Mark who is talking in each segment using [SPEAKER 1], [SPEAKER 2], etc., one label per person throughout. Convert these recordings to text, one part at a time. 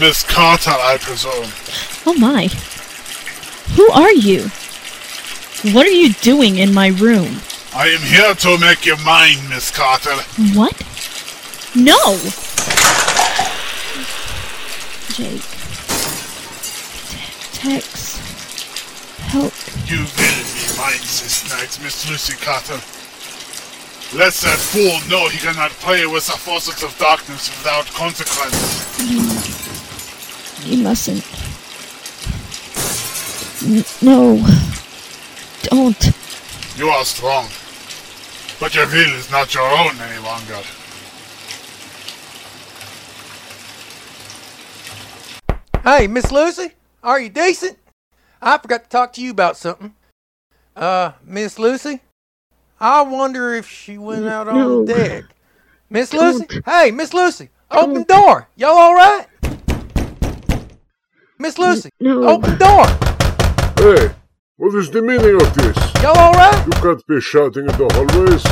[SPEAKER 1] Miss Carter, I presume.
[SPEAKER 2] Oh my. Who are you? What are you doing in my room?
[SPEAKER 1] I am here to make you mine, Miss Carter.
[SPEAKER 2] What? No! Jake. Tex. Help.
[SPEAKER 1] You will be mine this night, Miss Lucy Carter. Let that fool know he cannot play with the forces of darkness without consequence.
[SPEAKER 2] You mustn't. N- no. Don't.
[SPEAKER 1] You are strong, but your will is not your own any longer.
[SPEAKER 3] Hey, Miss Lucy, are you decent? I forgot to talk to you about something. Uh, Miss Lucy, I wonder if she went out
[SPEAKER 2] No.
[SPEAKER 3] on deck. Miss Lucy, hey, Miss Lucy, open door. Y'all all right? Miss Lucy,
[SPEAKER 2] no.
[SPEAKER 3] open door.
[SPEAKER 4] Hey, what is the meaning of this?
[SPEAKER 3] Y'all all right?
[SPEAKER 4] You can't be shouting in the hallways.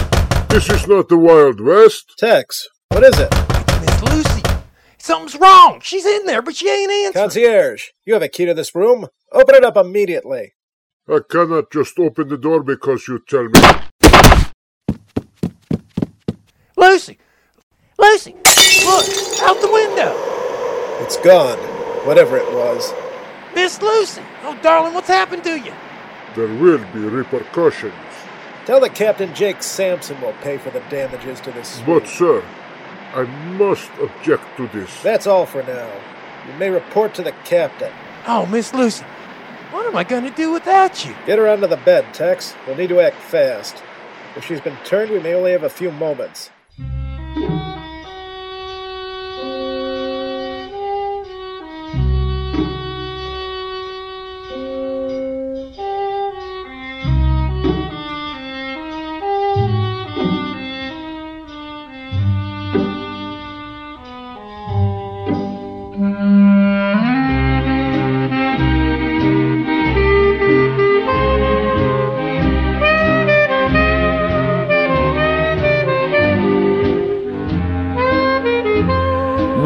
[SPEAKER 4] This is not the Wild West.
[SPEAKER 5] Tex, what is it?
[SPEAKER 3] Miss Lucy, something's wrong. She's in there, but she ain't answering.
[SPEAKER 5] Concierge, you have a key to this room. Open it up immediately.
[SPEAKER 4] I cannot just open the door because you tell me.
[SPEAKER 3] Lucy, Lucy, look out the window.
[SPEAKER 5] It's gone, whatever it was.
[SPEAKER 3] Miss Lucy, oh darling, what's happened to you?
[SPEAKER 4] There will be repercussions.
[SPEAKER 5] Tell the Captain Jake Sampson will pay for the damages to this.
[SPEAKER 4] But, sir, I must object to this.
[SPEAKER 5] That's all for now. You may report to the captain.
[SPEAKER 3] Oh, Miss Lucy, what am I going to do without you?
[SPEAKER 5] Get her onto the bed, Tex. We'll need to act fast. If she's been turned, we may only have a few moments.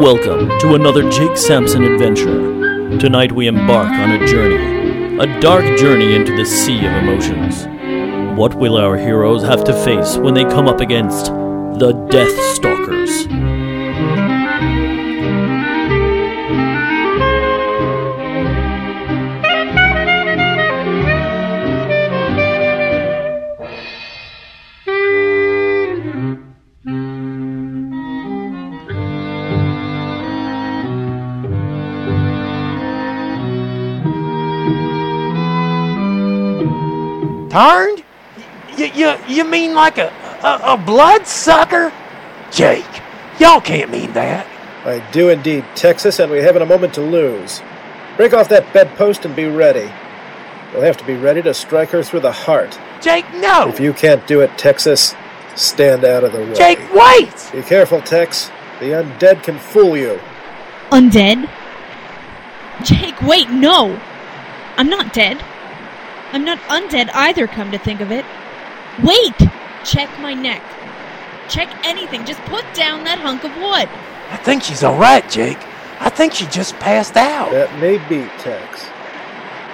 [SPEAKER 6] Welcome to another Jake Sampson adventure. Tonight we embark on a journey, a dark journey into the sea of emotions. What will our heroes have to face when they come up against the Death Stalkers?
[SPEAKER 3] Turned? You, you, you mean like a, a, a bloodsucker? Jake, y'all can't mean that.
[SPEAKER 5] I do indeed, Texas, and we haven't a moment to lose. Break off that bedpost and be ready. You'll have to be ready to strike her through the heart.
[SPEAKER 3] Jake, no!
[SPEAKER 5] If you can't do it, Texas, stand out of the way.
[SPEAKER 3] Jake, wait!
[SPEAKER 5] Be careful, Tex. The undead can fool you.
[SPEAKER 2] Undead? Jake, wait, no! I'm not dead. I'm not undead either, come to think of it. Wait! Check my neck. Check anything. Just put down that hunk of wood.
[SPEAKER 3] I think she's alright, Jake. I think she just passed out.
[SPEAKER 5] That may be, Tex.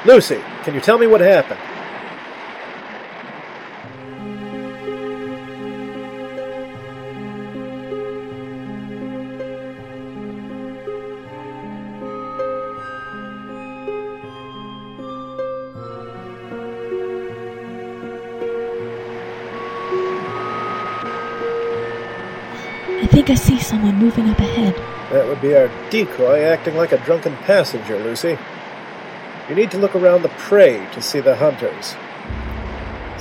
[SPEAKER 5] Lucy, can you tell me what happened?
[SPEAKER 2] Think I see someone moving up ahead.
[SPEAKER 5] That would be our decoy acting like a drunken passenger, Lucy. You need to look around the prey to see the hunters.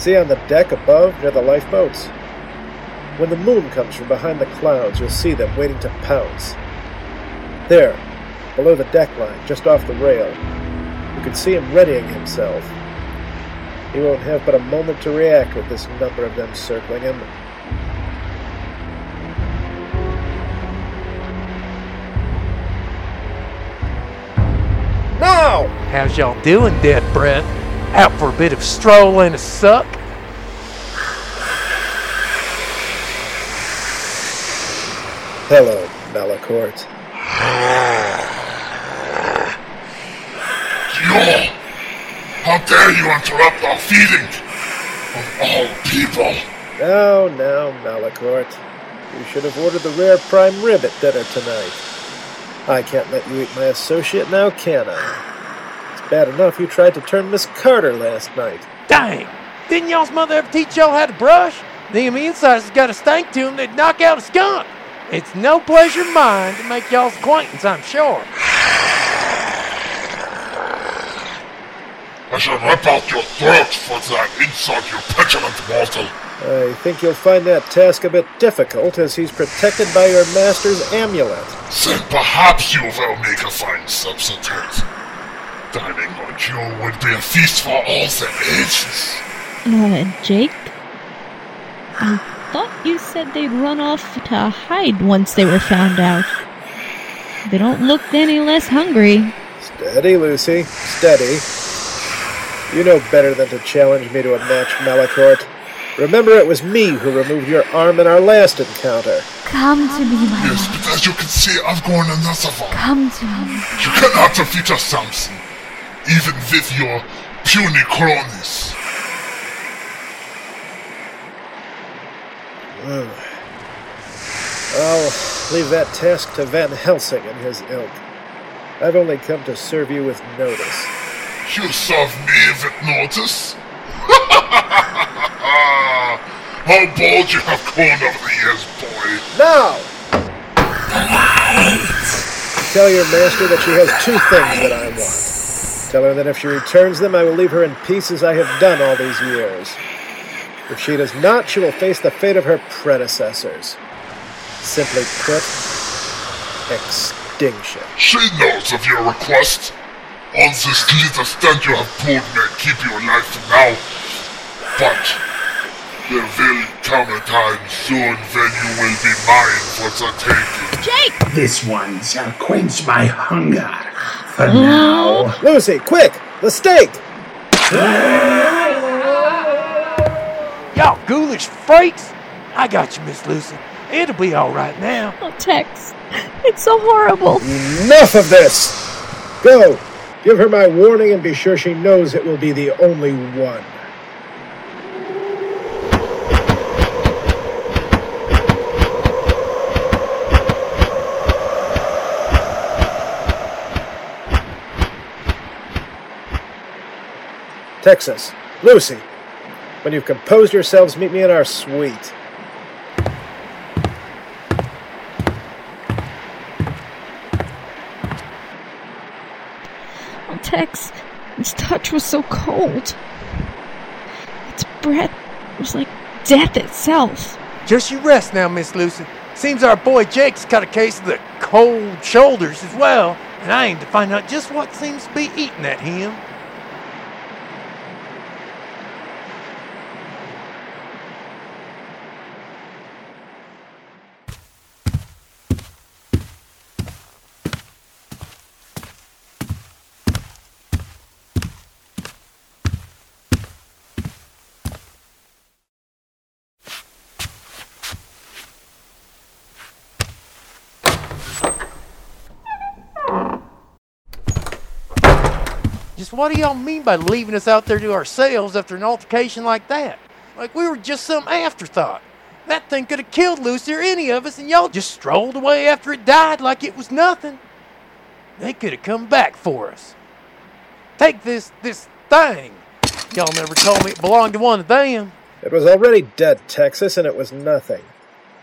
[SPEAKER 5] See on the deck above near the lifeboats? When the moon comes from behind the clouds, you'll see them waiting to pounce. There, below the deck line, just off the rail, you can see him readying himself. He won't have but a moment to react with this number of them circling him.
[SPEAKER 3] How's y'all doing, Dead Brett? Out for a bit of stroll and a suck?
[SPEAKER 5] Hello, Malacourt.
[SPEAKER 1] You! How dare you interrupt our feeding of all people?
[SPEAKER 5] Now, now, Malacourt. You should have ordered the rare prime rib at dinner tonight. I can't let you eat my associate now, can I? It's bad enough you tried to turn Miss Carter last night.
[SPEAKER 3] Dang! Didn't y'all's mother ever teach y'all how to brush? Them insiders got a stank to to 'em that'd knock out a skunk. It's no pleasure of mine to make y'all's acquaintance, I'm sure.
[SPEAKER 1] I shall rip out your throat for that insult, you petulant mortal.
[SPEAKER 5] I think you'll find that task a bit difficult, as he's protected by your master's amulet.
[SPEAKER 1] Then perhaps you will make a fine substitute. Dining on you would be a feast for all the ages.
[SPEAKER 2] Uh, Jake? I thought you said they'd run off to hide once they were found out. They don't look any less hungry.
[SPEAKER 5] Steady, Lucy, steady. You know better than to challenge me to a match, Malacourt. Remember, it was me who removed your arm in our last encounter.
[SPEAKER 7] Come to me, my
[SPEAKER 1] Yes, but as you can see, I've gone another one.
[SPEAKER 7] Come to me.
[SPEAKER 1] You cannot defeat us, Sampson, even with your puny cronies.
[SPEAKER 5] I'll leave that task to Van Helsing and his ilk. I've only come to serve you with notice.
[SPEAKER 1] You serve me with notice? How bold you have grown over the years, boy.
[SPEAKER 5] Now! Tell your master that she has two things that I want. Tell her that if she returns them, I will leave her in peace as I have done all these years. If she does not, she will face the fate of her predecessors. Simply put, extinction.
[SPEAKER 1] She knows of your request. On this little stunt you have pulled may keep you alive for now. But there will come a time soon when you will be mine for the taking.
[SPEAKER 2] Jake!
[SPEAKER 8] This one shall quench my hunger. For now,
[SPEAKER 5] Lucy, quick! The stake!
[SPEAKER 3] Y'all ghoulish freaks! I got you, Miss Lucy. It'll be all right now.
[SPEAKER 2] Oh, Tex. It's so horrible.
[SPEAKER 5] Enough of this! Go! Give her my warning and be sure she knows it will be the only one. Texas, Lucy, when you've composed yourselves, meet me in our suite.
[SPEAKER 2] Oh, Tex. His touch was so cold. Its breath was like death itself.
[SPEAKER 3] Just you rest now, Miss Lucy. Seems our boy Jake's got a case of the cold shoulders as well, and I aim to find out just what seems to be eating at him. Just what do y'all mean by leaving us out there to ourselves after an altercation like that? Like we were just some afterthought. That thing could have killed Lucy or any of us, and y'all just strolled away after it died like it was nothing. They could have come back for us. Take this this thing. Y'all never told me it belonged to one of them.
[SPEAKER 5] It was already dead, Texas, and it was nothing.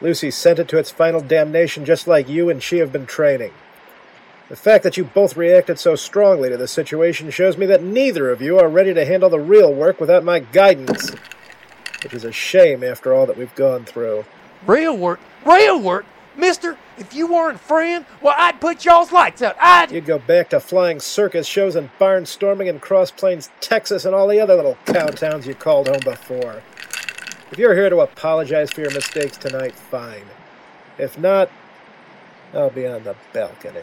[SPEAKER 5] Lucy sent it to its final damnation just like you and she have been training. The fact that you both reacted so strongly to the situation shows me that neither of you are ready to handle the real work without my guidance. Which is a shame after all that we've gone through.
[SPEAKER 3] Real work, real work, Mister. If you weren't a friend, well, I'd put y'all's lights out. I'd.
[SPEAKER 5] You'd go back to flying circus shows and barnstorming in Cross Plains, Texas, and all the other little cow towns you called home before. If you're here to apologize for your mistakes tonight, fine. If not, I'll be on the balcony.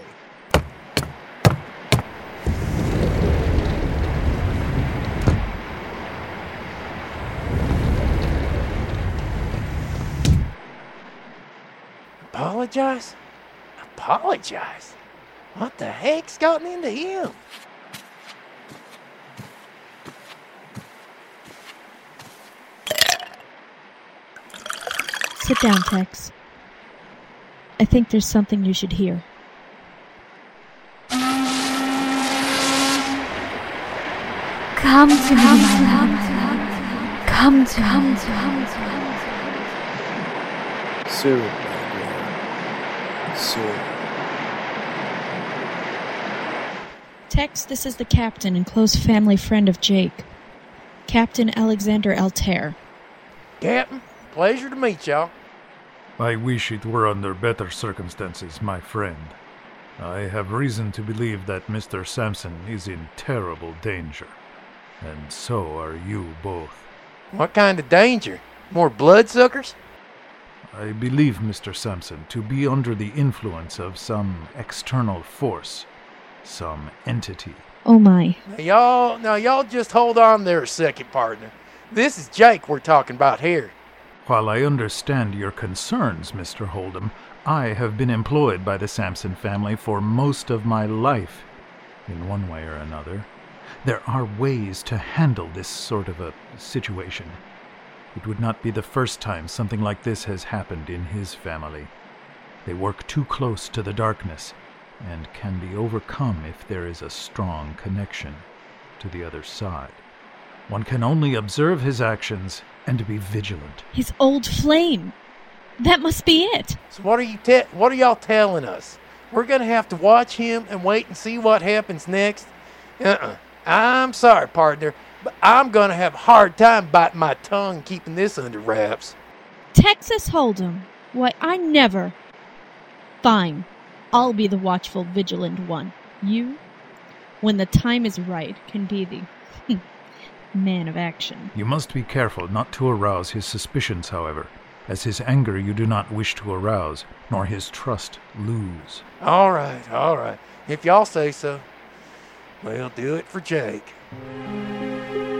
[SPEAKER 3] apologize? Apologize? What the heck's gotten into him?
[SPEAKER 2] Sit down, Tex. I think there's something you should hear.
[SPEAKER 7] Come to come me, my love. Come to come me. To, come to
[SPEAKER 5] Soon, my dear.
[SPEAKER 2] Tex, this is the captain and close family friend of Jake. Captain Alexander Altair.
[SPEAKER 3] Captain, pleasure to meet y'all.
[SPEAKER 9] I wish it were under better circumstances, my friend. I have reason to believe that Mr. Sampson is in terrible danger. And so are you both.
[SPEAKER 3] What kind of danger? More bloodsuckers?
[SPEAKER 9] I believe Mr. Sampson to be under the influence of some external force, some entity.
[SPEAKER 2] Oh my.
[SPEAKER 3] Now y'all, now y'all just hold on there a second, partner. This is Jake we're talking about here.
[SPEAKER 9] While I understand your concerns, Mr. Hold'em, I have been employed by the Sampson family for most of my life, in one way or another. There are ways to handle this sort of a situation. It would not be the first time something like this has happened in his family. They work too close to the darkness and can be overcome if there is a strong connection to the other side. One can only observe his actions and be vigilant.
[SPEAKER 2] His old flame. That must be it.
[SPEAKER 3] So what are you te- what are y'all telling us? We're gonna have to watch him and wait and see what happens next? Uh-uh. I'm sorry, partner, but I'm gonna have a hard time biting my tongue keeping this under wraps.
[SPEAKER 2] Texas Hold'em. Why, I never. Fine. I'll be the watchful, vigilant one. You, when the time is right, can be the man of action.
[SPEAKER 9] You must be careful not to arouse his suspicions, however, as his anger you do not wish to arouse, nor his trust lose.
[SPEAKER 3] All right, all right. If y'all say so, we'll do it for Jake.
[SPEAKER 2] thank you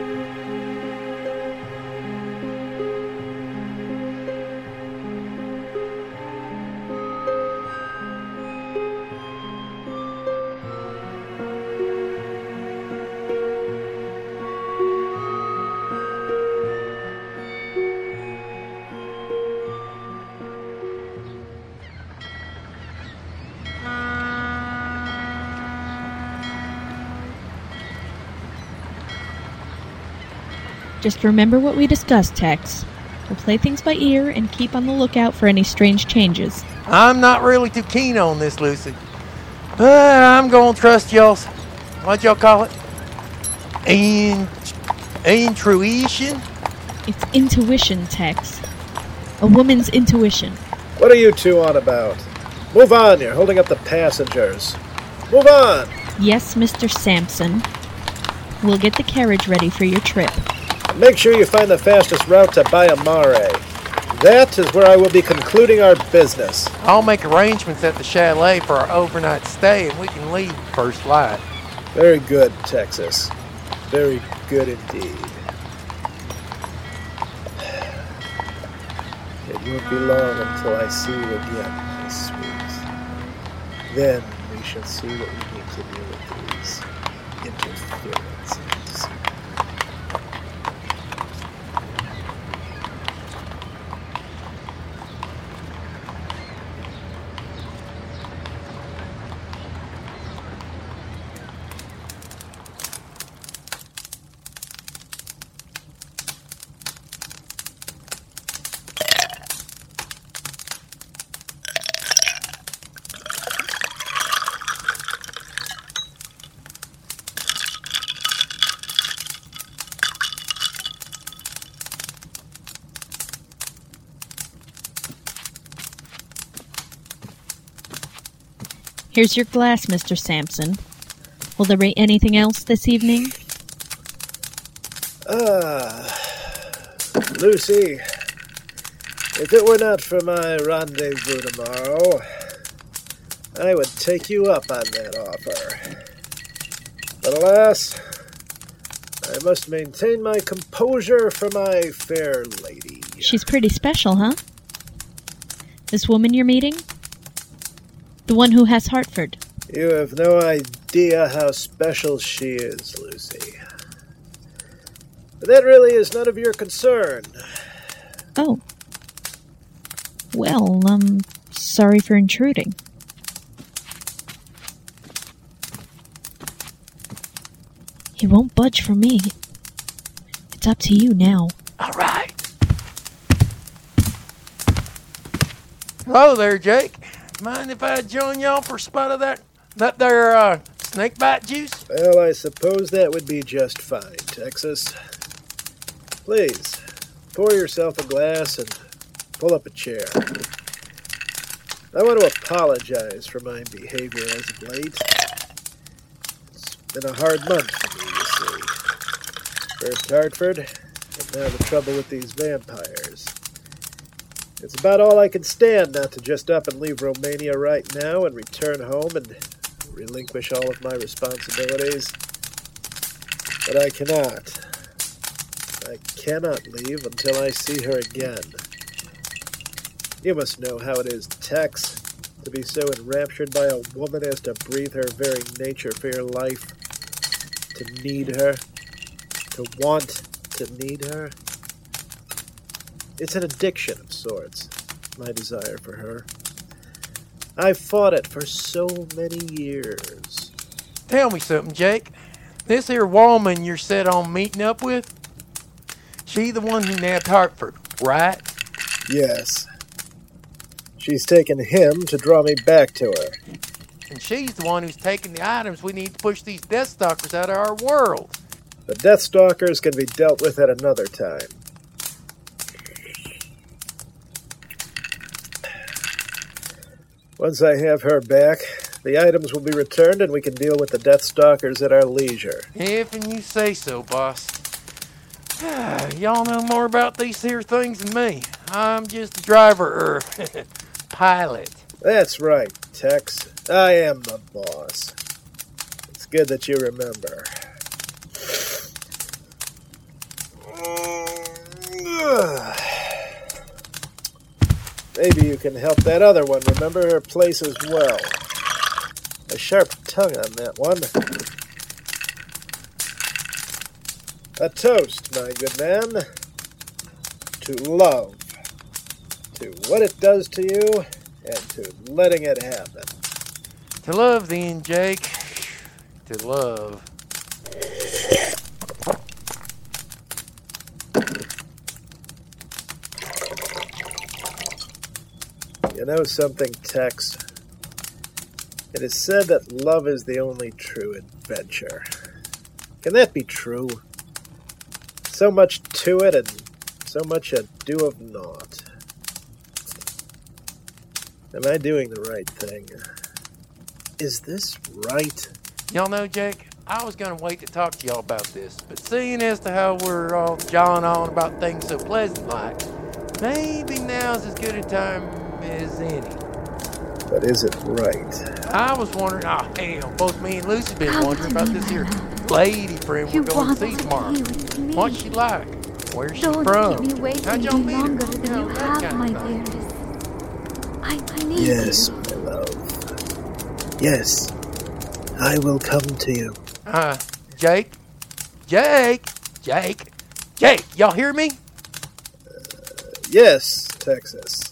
[SPEAKER 2] Just remember what we discussed, Tex. We'll play things by ear and keep on the lookout for any strange changes.
[SPEAKER 3] I'm not really too keen on this, Lucy. But I'm gonna trust y'all's what y'all call it? In intuition?
[SPEAKER 2] It's intuition, Tex. A woman's intuition.
[SPEAKER 5] What are you two on about? Move on, you're holding up the passengers. Move on!
[SPEAKER 2] Yes, Mr. Sampson. We'll get the carriage ready for your trip.
[SPEAKER 5] Make sure you find the fastest route to Bayamare. That is where I will be concluding our business.
[SPEAKER 3] I'll make arrangements at the chalet for our overnight stay and we can leave first light.
[SPEAKER 5] Very good, Texas. Very good indeed. It won't be long until I see you again, my sweet. Then we shall see what we need to do with these interferences.
[SPEAKER 2] Here's your glass, Mr. Sampson. Will there be anything else this evening?
[SPEAKER 5] Ah, Lucy, if it were not for my rendezvous tomorrow, I would take you up on that offer. But alas, I must maintain my composure for my fair lady.
[SPEAKER 2] She's pretty special, huh? This woman you're meeting? The one who has Hartford.
[SPEAKER 5] You have no idea how special she is, Lucy. But that really is none of your concern.
[SPEAKER 2] Oh. Well, um, sorry for intruding. He won't budge for me. It's up to you now.
[SPEAKER 3] All right. Hello there, Jake. Mind if I join y'all for a spot of that that there uh, snake bite juice?
[SPEAKER 5] Well, I suppose that would be just fine, Texas. Please, pour yourself a glass and pull up a chair. I want to apologize for my behavior as of late. It's been a hard month for me, you see. First Hartford, and now the trouble with these vampires. It's about all I can stand not to just up and leave Romania right now and return home and relinquish all of my responsibilities. But I cannot. I cannot leave until I see her again. You must know how it is, Tex, to be so enraptured by a woman as to breathe her very nature for your life, to need her, to want to need her. It's an addiction of sorts, my desire for her. I've fought it for so many years.
[SPEAKER 3] Tell me something, Jake. This here woman you're set on meeting up with, she the one who nabbed Hartford, right?
[SPEAKER 5] Yes. She's taken him to draw me back to her.
[SPEAKER 3] And she's the one who's taking the items we need to push these Deathstalkers out of our world.
[SPEAKER 5] The Deathstalkers can be dealt with at another time. Once I have her back, the items will be returned and we can deal with the Death Stalkers at our leisure.
[SPEAKER 3] If and you say so, boss. Y'all know more about these here things than me. I'm just a driver or er, pilot.
[SPEAKER 5] That's right, Tex. I am the boss. It's good that you remember. Maybe you can help that other one remember her place as well. A sharp tongue on that one. A toast, my good man. To love. To what it does to you, and to letting it happen.
[SPEAKER 3] To love, then, Jake. To love.
[SPEAKER 5] Know something, Tex? It is said that love is the only true adventure. Can that be true? So much to it and so much ado of naught. Am I doing the right thing? Is this right?
[SPEAKER 3] Y'all know, Jake, I was going to wait to talk to y'all about this, but seeing as to how we're all jawing on about things so pleasant like, maybe now's as good a time as any.
[SPEAKER 5] But is it right?
[SPEAKER 3] I was wondering, oh, hell, both me and Lucy been wondering about this here lady friend we're going to see
[SPEAKER 7] to
[SPEAKER 3] tomorrow.
[SPEAKER 7] be with me.
[SPEAKER 3] What's she like? Where's she
[SPEAKER 7] Don't
[SPEAKER 3] from?
[SPEAKER 7] keep me waiting
[SPEAKER 3] How'd y'all
[SPEAKER 7] any
[SPEAKER 3] meet her?
[SPEAKER 7] longer
[SPEAKER 3] You
[SPEAKER 7] than
[SPEAKER 3] know,
[SPEAKER 7] you
[SPEAKER 3] that
[SPEAKER 7] have,
[SPEAKER 3] kind
[SPEAKER 7] my
[SPEAKER 3] of thing.
[SPEAKER 7] dearest. I, I need
[SPEAKER 5] Yes,
[SPEAKER 7] you.
[SPEAKER 5] my love. Yes. I will come to you.
[SPEAKER 3] Uh, Jake? Jake? Jake? Jake, y'all hear me?
[SPEAKER 5] Yes, Texas.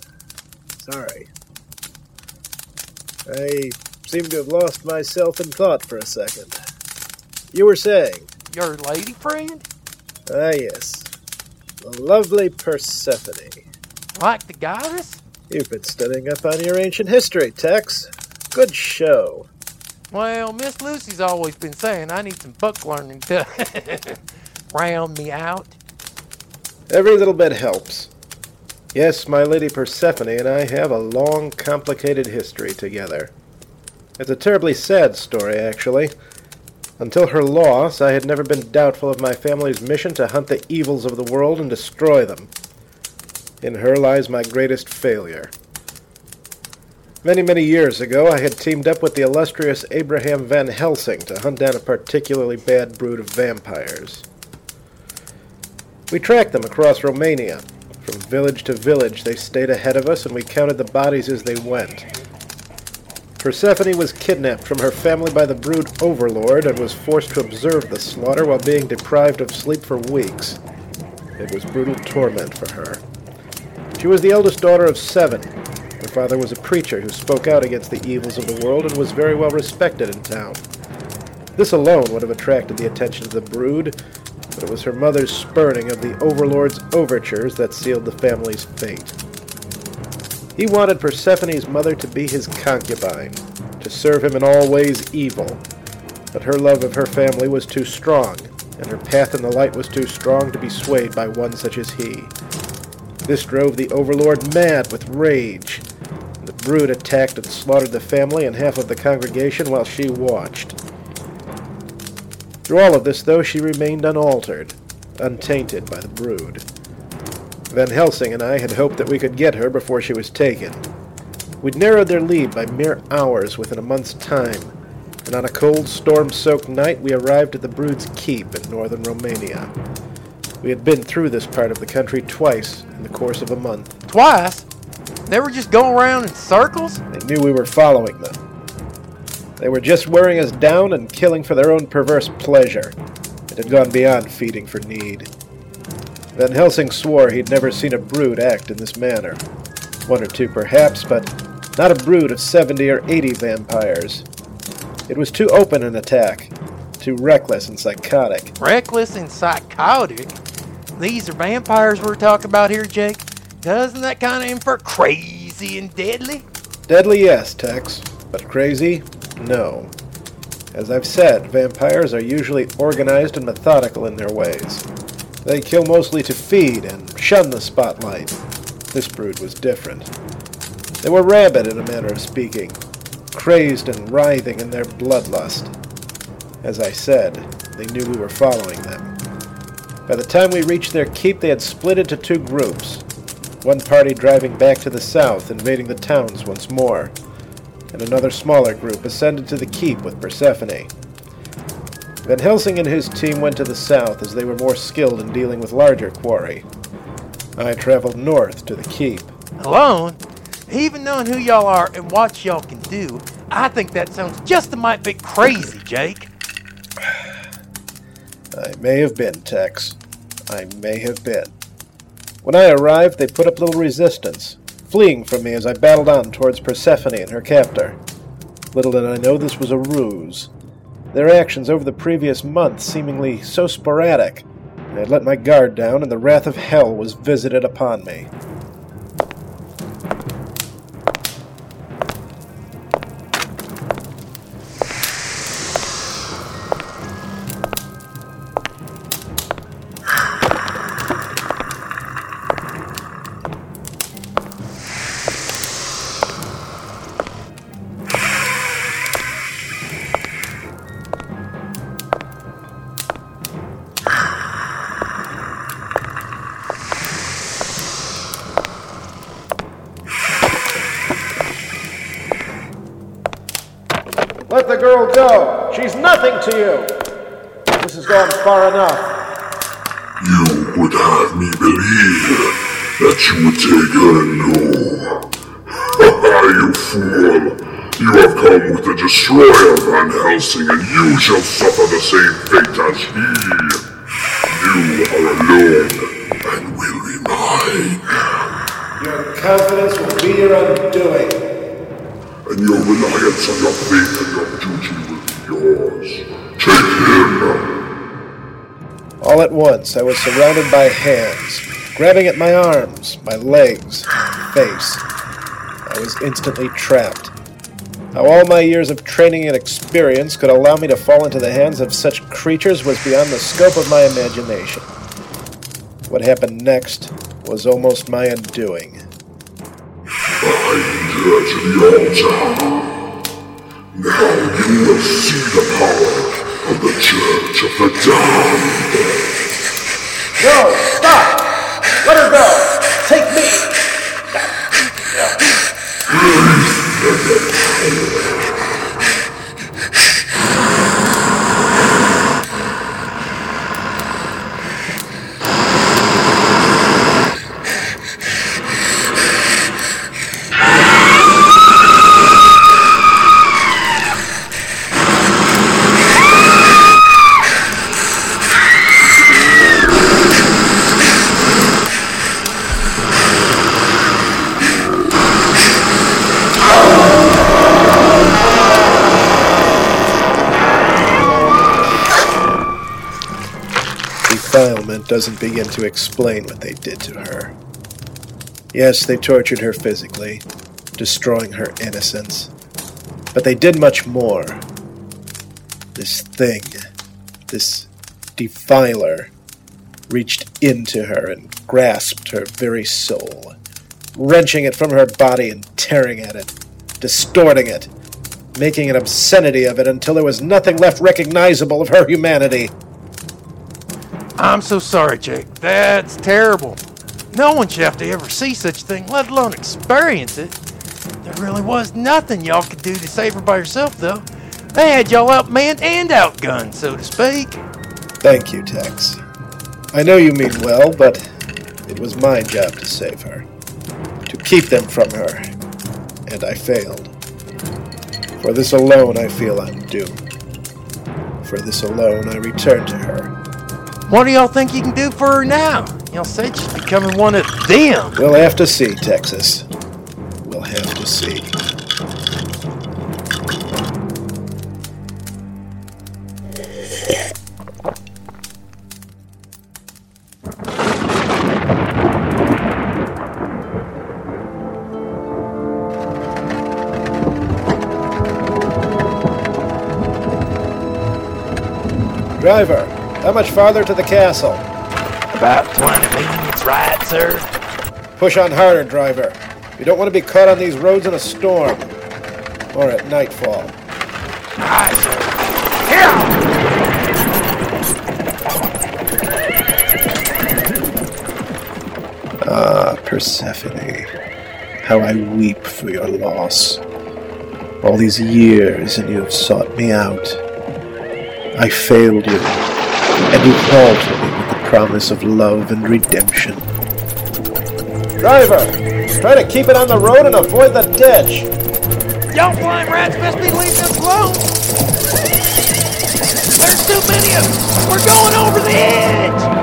[SPEAKER 5] Sorry. I seem to have lost myself in thought for a second. You were saying?
[SPEAKER 3] Your lady friend?
[SPEAKER 5] Ah, yes. The lovely Persephone.
[SPEAKER 3] Like the goddess?
[SPEAKER 5] You've been studying up on your ancient history, Tex. Good show.
[SPEAKER 3] Well, Miss Lucy's always been saying I need some book learning to round me out.
[SPEAKER 5] Every little bit helps. Yes, my lady Persephone and I have a long, complicated history together. It's a terribly sad story, actually. Until her loss, I had never been doubtful of my family's mission to hunt the evils of the world and destroy them. In her lies my greatest failure. Many, many years ago, I had teamed up with the illustrious Abraham Van Helsing to hunt down a particularly bad brood of vampires. We tracked them across Romania. From village to village, they stayed ahead of us, and we counted the bodies as they went. Persephone was kidnapped from her family by the brood overlord and was forced to observe the slaughter while being deprived of sleep for weeks. It was brutal torment for her. She was the eldest daughter of seven. Her father was a preacher who spoke out against the evils of the world and was very well respected in town. This alone would have attracted the attention of the brood, but it was her mother's spurning of the overlord's overtures that sealed the family's fate. He wanted Persephone's mother to be his concubine, to serve him in all ways evil, but her love of her family was too strong, and her path in the light was too strong to be swayed by one such as he. This drove the overlord mad with rage. The brood attacked and slaughtered the family and half of the congregation while she watched. Through all of this, though, she remained unaltered, untainted by the brood. Van Helsing and I had hoped that we could get her before she was taken. We'd narrowed their lead by mere hours within a month's time, and on a cold, storm-soaked night we arrived at the brood's keep in northern Romania. We had been through this part of the country twice in the course of a month.
[SPEAKER 3] Twice? They were just going around in circles?
[SPEAKER 5] They knew we were following them. They were just wearing us down and killing for their own perverse pleasure. It had gone beyond feeding for need. Van Helsing swore he'd never seen a brood act in this manner. One or two perhaps, but not a brood of 70 or 80 vampires. It was too open an attack, too reckless and psychotic.
[SPEAKER 3] Reckless and psychotic? These are vampires we're talking about here, Jake? Doesn't that kind of infer crazy and deadly?
[SPEAKER 5] Deadly, yes, Tex, but crazy, no. As I've said, vampires are usually organized and methodical in their ways. They kill mostly to feed and shun the spotlight. This brood was different. They were rabid, in a manner of speaking, crazed and writhing in their bloodlust. As I said, they knew we were following them. By the time we reached their keep, they had split into two groups. One party driving back to the south, invading the towns once more, and another smaller group ascended to the keep with Persephone. Van Helsing and his team went to the south as they were more skilled in dealing with larger quarry. I traveled north to the keep.
[SPEAKER 3] Alone? Even knowing who y'all are and what y'all can do, I think that sounds just a mite bit crazy, Jake.
[SPEAKER 5] I may have been, Tex. I may have been. When I arrived, they put up little resistance, fleeing from me as I battled on towards Persephone and her captor. Little did I know this was a ruse. Their actions over the previous month seemingly so sporadic. I had let my guard down, and the wrath of hell was visited upon me. Go. She's nothing to you. This has gone far enough.
[SPEAKER 1] You would have me believe that you would take her no. you fool! You have come with the destroyer Van Helsing, and you shall suffer the same fate as he. You are alone, and will be mine.
[SPEAKER 5] Your confidence will be your undoing.
[SPEAKER 1] And your reliance on your faith and your duty will be yours. Take him!
[SPEAKER 5] All at once, I was surrounded by hands, grabbing at my arms, my legs, my face. I was instantly trapped. How all my years of training and experience could allow me to fall into the hands of such creatures was beyond the scope of my imagination. What happened next was almost my undoing.
[SPEAKER 1] Bind to the altar. Now you will see the power of the Church of the Damned.
[SPEAKER 5] No! Stop! Let her go! Take me! defilement doesn't begin to explain what they did to her. Yes, they tortured her physically, destroying her innocence. But they did much more. This thing, this defiler, reached into her and grasped her very soul, wrenching it from her body and tearing at it, distorting it, making an obscenity of it until there was nothing left recognizable of her humanity.
[SPEAKER 3] I'm so sorry, Jake. That's terrible. No one should have to ever see such a thing, let alone experience it. There really was nothing y'all could do to save her by yourself, though. They had y'all outmanned and outgunned, so to speak.
[SPEAKER 5] Thank you, Tex. I know you mean well, but it was my job to save her. To keep them from her. And I failed. For this alone I feel I'm doomed. For this alone I return to her.
[SPEAKER 3] What do y'all think you can do for her now? Y'all said she's becoming one of them.
[SPEAKER 5] We'll have to see, Texas. We'll have to see. Driver, how much farther to the castle?
[SPEAKER 3] About 20 minutes, right, sir?
[SPEAKER 5] Push on harder, driver. You don't want to be caught on these roads in a storm. Or at nightfall.
[SPEAKER 3] Aye, sir. Here!
[SPEAKER 5] Ah, Persephone. How I weep for your loss. All these years, and you have sought me out. I failed you, and you called to me with the promise of love and redemption. Driver, try to keep it on the road and avoid the ditch.
[SPEAKER 3] Y'all flying rats best be leaving us alone. There's too many of them. We're going over the edge.